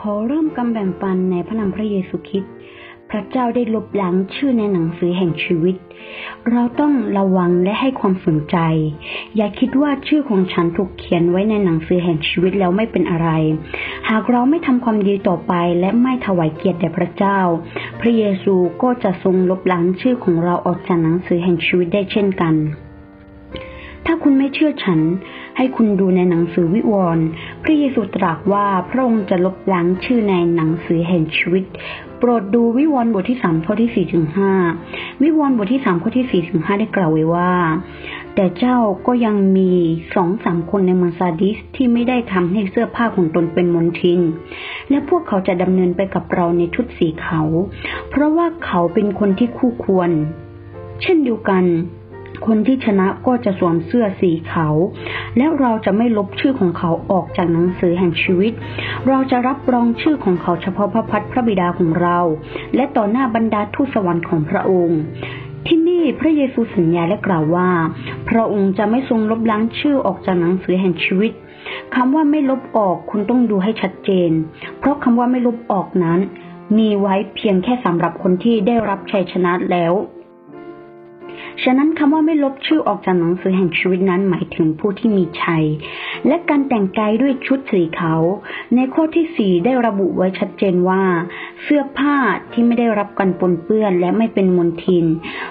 ขอเริ่มกำแบ่งปันในพระนามพระเยซูคริสต์พระเจ้าได้ลบล้างชื่อในหนังสือแห่งชีวิต เราต้องระวังและให้ความสนใจ อย่าคิดว่าชื่อของฉันถูกเขียนไว้ในหนังสือแห่งชีวิตแล้วไม่เป็นอะไร หากเราไม่ทำความดีต่อไปและไม่ถวายเกียรติแด่พระเจ้า พระเยซูก็จะทรงลบล้างชื่อของเราออกจากหนังสือแห่งชีวิตได้เช่นกัน ถ้าคุณไม่เชื่อฉัน ให้คุณดูในหนังสือวิวรณ์พระเยซูตรัสว่าพระองค์จะลบล้างชื่อในหนังสือแห่งชีวิต โปรดดูวิวรณ์บทที่สามข้อที่สี่ถึงห้าวิวรณ์บทที่สามข้อที่สี่ถึงห้าได้กล่าวไว้ว่า แต่เจ้าก็ยังมีสองสามคนในเมืองซาดิสที่ไม่ได้ทำให้เสื้อผ้าของตนเป็นมลทิน และพวกเขาจะดำเนินไปกับเราในชุดสีเขา เพราะว่าเขาเป็นคนที่คู่ควร เช่นเดียวกัน คนที่ชนะก็จะสวมเสื้อสีขาว แล้วเราจะไม่ลบชื่อของเขาออกจากหนังสือแห่งชีวิต เราจะรับรองชื่อของเขาเฉพาะพระพักตร์พระบิดาของเรา และต่อหน้าบรรดาทูตสวรรค์ของพระองค์ที่นี่พระเยซูสัญญาและกล่าวว่า พระองค์จะไม่ทรงลบล้างชื่อออกจากหนังสือแห่งชีวิตคำว่าไม่ลบออกคุณต้องดูให้ชัดเจน เพราะคำว่าไม่ลบออกนั้น มีไว้เพียงแค่สำหรับคนที่ได้รับชัยชนะแล้ว ฉะนั้นคำว่าไม่ลบชื่อออกจากหนังสือแห่งชีวิตนั้นหมายถึงผู้ที่มีชัย และการแต่งกายด้วยชุดสีขาวในข้อที่สี่ได้ระบุไว้ชัดเจนว่า เสื้อผ้าที่ไม่ได้รับการปนเปื้อนและไม่เป็นมลทิน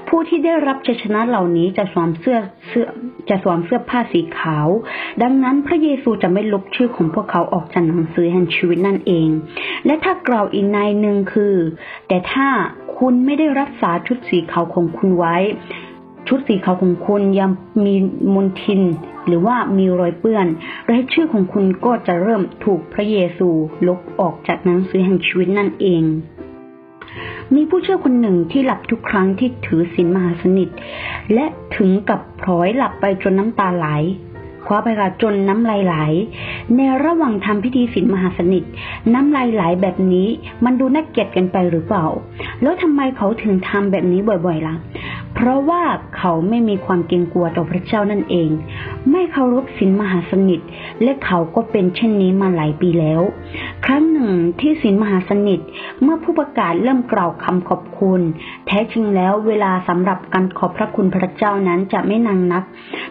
ผู้ที่ได้รับชัยชนะเหล่านี้จะสวมเสื้อเสื้อจะสวมเสื้อผ้าสีขาว ดังนั้นพระเยซูจะไม่ลบชื่อของพวกเขาออกจากหนังสือแห่งชีวิตนั่นเอง และถ้ากล่าวอีกในหนึ่งคือ แต่ถ้าคุณไม่ได้รักษาชุดสีขาวของคุณไว้ ชุดสีขาวของคุณยังมีมลทิน หรือว่ามีรอยเปื้อนรายชื่อของคุณก็จะเริ่มถูกพระเยซูลบออกจากหนังสือแห่งชีวิตนั่นเองมีผู้เชื่อคนหนึ่งที่หลับทุกครั้งที่ถือศีลมหาสนิท และถึงกับพลอยหลับไปจนน้ำตาไหล คว้าไปค่ะจนน้ำลายไหล ในระหว่างทำพิธีศีลมหาสนิท น้ำลายไหลแบบนี้มันดูน่าเกลียดกันไปหรือเปล่า แล้วทำไมเขาถึงทำแบบนี้บ่อยๆล่ะ เพราะว่าเขาไม่มีความเกรงกลัวต่อพระเจ้านั่นเอง ไม่เคารพศีลมหาสนิท และเขาก็เป็นเช่นนี้มาหลายปีแล้ว ครั้งหนึ่งที่ศีลมหาสนิท เมื่อผู้ประกาศเริ่มกล่าวคำขอบคุณ แท้จริงแล้วเวลาสำหรับการขอบพระคุณพระเจ้านั้นจะไม่นานนัก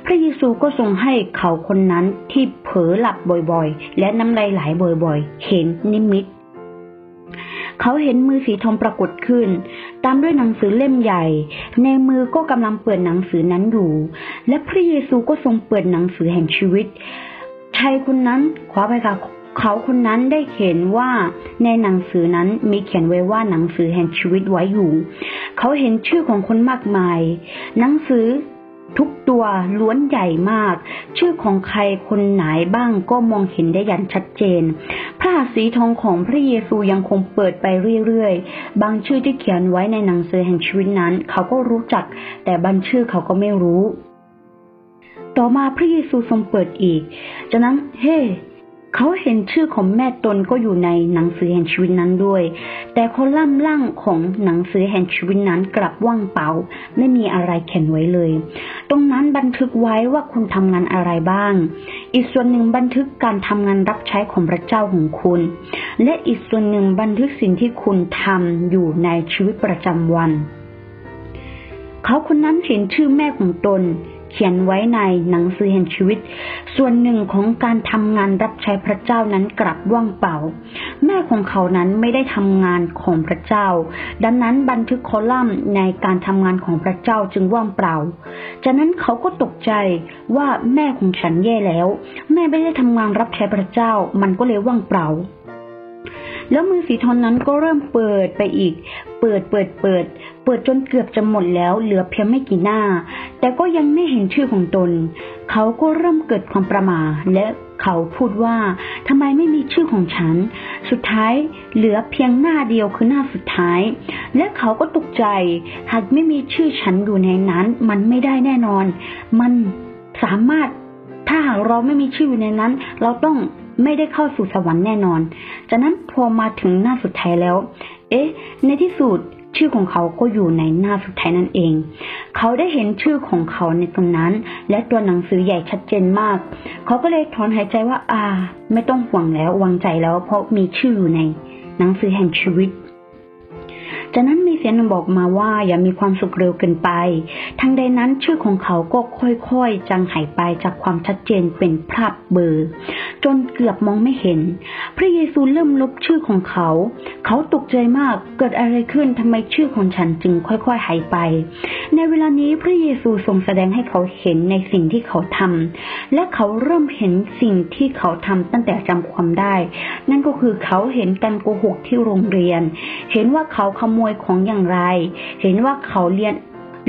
พระเยซูก็ทรงให้เขาคนนั้นที่เผลอหลับบ่อยๆ และน้ำลายไหลบ่อยๆ เห็นนิมิตเขาเห็นมือสีทองปรากฏขึ้น ตามด้วยหนังสือเล่มใหญ่ ในมือก็กำลังเปิดหนังสือนั้นอยู่ และพระเยซูก็ทรงเปิดหนังสือแห่งชีวิตชายคนนั้นขวาไปค่ะเขาคนนั้นได้เห็นว่าในหนังสือนั้นมีเขียนไว้ว่าหนังสือแห่งชีวิตไว้อยู่ เขาเห็นชื่อของคนมากมาย หนังสือทุกตัวล้วนใหญ่มาก ชื่อของใครคนไหนบ้างก็มองเห็นได้อย่างชัดเจน ระหัตถ์สีทองของพระเยซูยังคงเปิดไปเรื่อยๆ บางชื่อที่เขียนไว้ในหนังสือแห่งชีวิตนั้น เขาก็รู้จัก แต่บางชื่อเขาก็ไม่รู้ ต่อมาพระเยซูทรงเปิดอีก จากนั้น เฮ้ เขาเห็นชื่อของแม่ตนก็อยู่ในหนังสือแห่งชีวิตนั้นด้วย แต่คอลัมน์ล่างของหนังสือแห่งชีวิตนั้นกลับว่างเปล่า ไม่มีอะไรเขียนไว้เลย ตรงนั้นบันทึกไว้ว่าคุณทำงานอะไรบ้าง อีกส่วนหนึ่งบันทึกการทำงานรับใช้ของพระเจ้าของคุณ และอีกส่วนหนึ่งบันทึกสิ่งที่คุณทำอยู่ในชีวิตประจำวัน เขาคนนั้นเห็นชื่อแม่ของตน ขียนไว้ในหนังสือแห่งชีวิต ส่วนหนึ่งของการทำงานรับใช้พระเจ้านั้นกลับว่างเปล่า แม่ของเขานั้นไม่ได้ทำงานของพระเจ้า ดังนั้นบันทึกคอลัมน์ในการทำงานของพระเจ้าจึงว่างเปล่า จากนั้นเขาก็ตกใจว่าแม่ของฉันแย่แล้ว แม่ไม่ได้ทำงานรับใช้พระเจ้า มันก็เลยว่างเปล่า แล้วมือสีทองนั้นก็เริ่มเปิดไปอีก เปิดเปิดเปิด เปิดจนเกือบจะหมดแล้วเหลือเพียงไม่กี่หน้า แต่ก็ยังไม่เห็นชื่อของตน เขาก็เริ่มเกิดความประมาและเขาพูดว่าทำไมไม่มีชื่อของฉัน สุดท้ายเหลือเพียงหน้าเดียวคือหน้าสุดท้าย และเขาก็ตกใจ หากไม่มีชื่อฉันอยู่ในนั้น มันไม่ได้แน่นอน มันสามารถถ้าหากเราไม่มีชื่ออยู่ในนั้น เราต้อง ไม่ได้เข้าสู่สวรรค์แน่นอน จากนั้นพอมาถึงหน้าสุดท้ายแล้ว เอ๊ะ ในที่สุดชื่อของเขาก็อยู่ในหน้าสุดท้ายนั่นเอง เขาได้เห็นชื่อของเขาในตรงนั้น และตัวหนังสือใหญ่ชัดเจนมาก เขาก็เลยถอนหายใจว่า อ่า ไม่ต้องห่วงแล้ววางใจแล้ว เพราะมีชื่ออยู่ในหนังสือแห่งชีวิตจากนั้นมีเสียงหนึ่งบอกมาว่าอย่ามีความสุขเร็วเกินไปทั้งใดนั้นชื่อของเขาก็ค่อยๆ จางหายไปจากความชัดเจนเป็นภาพเบอร์จนเกือบมองไม่เห็น พระเยซูเริ่มลบชื่อของเขา เขาตกใจมากเกิดอะไรขึ้นทำไมชื่อของฉันจึงค่อยๆหายไป ในเวลานี้พระเยซูทรงแสดงให้เขาเห็นในสิ่งที่เขาทำและเขาเริ่มเห็นสิ่งที่เขาทำตั้งแต่จำความได้ นั่นก็คือเขาเห็นการโกหกที่โรงเรียน เห็นว่าเขาขโมยของอย่างไร เห็นว่าเขาเรียน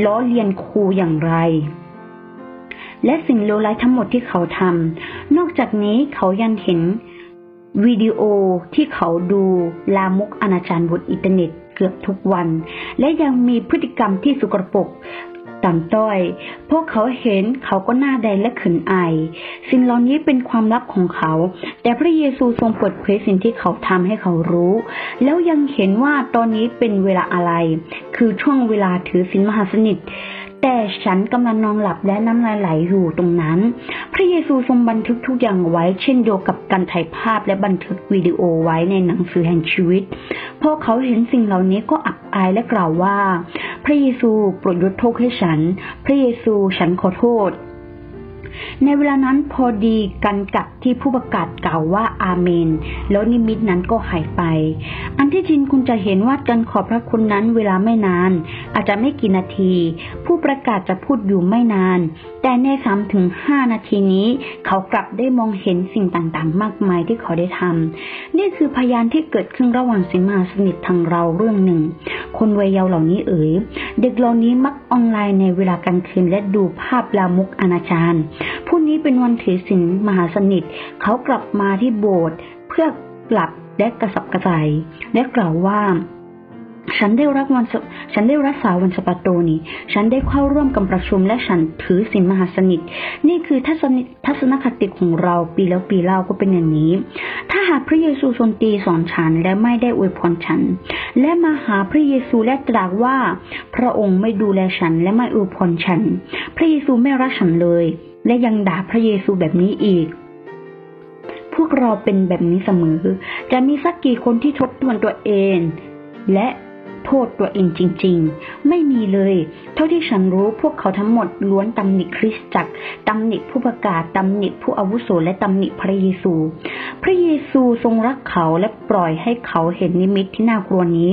ล้อเลียนครูอย่างไร และสิ่งเลวร้ายทั้งหมดที่เขาทำ นอกจากนี้เขายังเห็นวิดีโอที่เขาดูลามกอนาจารบนอินเทอร์เน็ตเกือบทุกวัน และยังมีพฤติกรรมที่สุกรปรกต่ำต้อย พวกเขาเห็นเขาก็หน้าใดและขืนอาย สิ่งเหล่านี้เป็นความลับของเขา แต่พระเยซูทรงเปิดเผยสิ่งที่เขาทำให้เขารู้ แล้วยังเห็นว่าตอนนี้เป็นเวลาอะไร คือช่วงเวลาถือศีลมหาสนิท แต่ฉันกำลังนอนหลับและน้ำลายไหลอยู่ตรงนั้น พระเยซูทรงบันทึกทุกอย่างไว้เช่นเดียวกับการถ่ายภาพและบันทึกวิดีโอไว้ในหนังสือแห่งชีวิต พอเขาเห็นสิ่งเหล่านี้ก็อับอายและกล่าวว่า พระเยซูโปรดยกโทษให้ฉัน พระเยซูฉันขอโทษ ในเวลานั้นพอดีกันกับที่ผู้ประกาศกล่าวว่าอาเมน แล้วนิมิตนั้นก็หายไป อันที่จริงคุณจะเห็นว่าการขอบพระคุณนั้นเวลาไม่นาน อาจจะไม่กี่นาที ผู้ประกาศจะพูดอยู่ไม่นาน แต่ในสามถึงห้านาทีนี้ เขากลับได้มองเห็นสิ่งต่างๆ มากมายที่เขาได้ทำนี่คือพยานที่เกิดขึ้นระหว่างสิมาสนิททางเราเรื่องหนึ่ง คนวัยเยาว์เหล่านี้เอ๋ยเด็กเหล่านี้มักออนไลน์ในเวลากลางคืนและดูภาพลามกอนาจารผู้นี้เป็นวันถือศีลมหาสนิท เขากลับมาที่โบสถ์เพื่อกลับและกระสับกระส่ายและกล่าวว่าฉันได้รักวันฉันได้รักษาวันสปาโตนี้ ฉันได้เข้าร่วมกับประชุมและฉันถือศีลมหาสนิท นี่คือทัศนทัศนคติของเราปีแล้วปีเล่าก็เป็นอย่างนี้ ถ้าหากพระเยซูทรงตีสอนฉันและไม่ได้อวยพรฉัน และมาหาพระเยซูและตรัสว่า พระองค์ไม่ดูแลฉันและไม่อวยพรฉัน พระเยซูไม่รักฉันเลย และยังด่าพระเยซูแบบนี้อีก พวกเราเป็นแบบนี้เสมอ จะมีสักกี่คนที่ทบทวนตัวเอง และ โทษตัวเองจริงๆ ไม่มีเลย เท่าที่ฉันรู้พวกเขาทั้งหมดล้วนตำหนิคริสตจักรตำหนิผู้ประกาศตำหนิผู้อาวุโสและตำหนิพระเยซู พระเยซูทรงรักเขาและปล่อยให้เขาเห็นนิมิตที่น่ากลัวนี้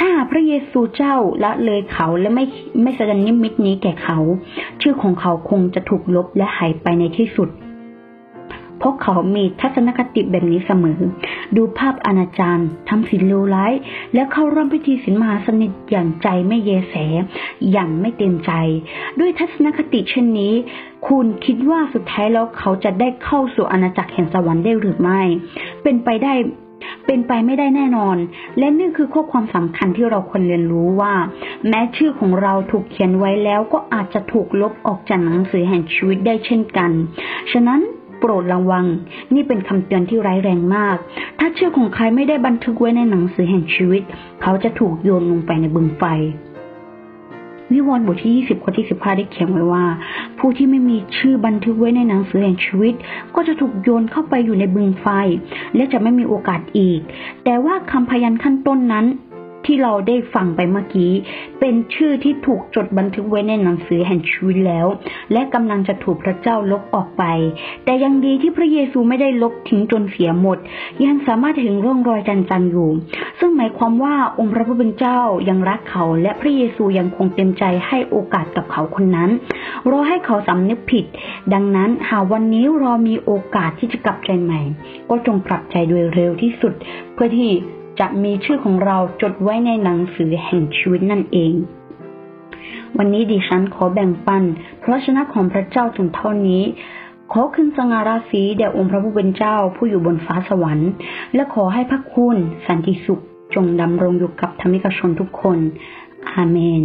ถ้าพระเยซูเจ้าละเลยเขาและไม่ไม่แสดงนิมิตนี้แก่เขา ชื่อของเขาคงจะถูกลบและหายไปในที่สุด เพราะเขามีทัศนคติแบบนี้เสมอ ดูภาพอนาจารทำสิ่งเลวร้าย แล้วเข้าร่วมพิธีศีลมหาสนิทอย่างใจไม่เยแส อย่างไม่เต็มใจ ด้วยทัศนคติเช่นนี้ คุณคิดว่าสุดท้ายแล้วเขาจะได้เข้าสู่อาณาจักรแห่งสวรรค์ได้หรือไม่ เป็นไปได้เป็นไปไม่ได้แน่นอน และนี่คือข้อความสำคัญที่เราควรเรียนรู้ว่า แม้ชื่อของเราถูกเขียนไว้แล้วก็อาจจะถูกลบออกจากหนังสือแห่งชีวิตได้เช่นกัน ฉะนั้น โปรดระวัง นี่เป็นคำเตือนที่ร้ายแรงมาก ถ้าชื่อของใครไม่ได้บันทึกไว้ในหนังสือแห่งชีวิต เขาจะถูกโยนลงไปในบึงไฟ วิวรณ์บทที่ 20 ข้อที่ 15 ได้เขียนไว้ว่า ผู้ที่ไม่มีชื่อบันทึกไว้ในหนังสือแห่งชีวิต ก็จะถูกโยนเข้าไปอยู่ในบึงไฟ และจะไม่มีโอกาสอีก แต่ว่าคำพยันขั้นต้นนั้น ที่เราได้ฟังไปเมื่อกี้ เป็นชื่อที่ถูกจดบันทึกไว้ในหนังสือแห่งชีวิตแล้ว และกำลังจะถูกพระเจ้าลบออกไป แต่ยังดีที่พระเยซูไม่ได้ลบทิ้งจนเสียหมด ยังสามารถเห็นร่องรอยจันจันอยู่ ซึ่งหมายความว่าองค์พระผู้เป็นเจ้ายังรักเขา และพระเยซูยังคงเต็มใจให้โอกาสกับเขาคนนั้นรอให้เขาสำนึกผิด ดังนั้นหากวันนี้เรามีโอกาสที่จะกลับใจใหม่ ก็จงกลับใจโดยเร็วที่สุด เพื่อที่ จะมีชื่อของเราจดไว้ในหนังสือแห่งชีวิตนั่นเอง วันนี้ดิฉันขอแบ่งปัน พระชนะของพระเจ้าถึงเท่านี้ ขอขึ้นสง่าราศีแด่องค์พระผู้เป็นเจ้าผู้อยู่บนฟ้าสวรรค์ และขอให้พระคุณ สันติสุข จงดำรงอยู่กับธรรมิกชนทุกคน อาเมน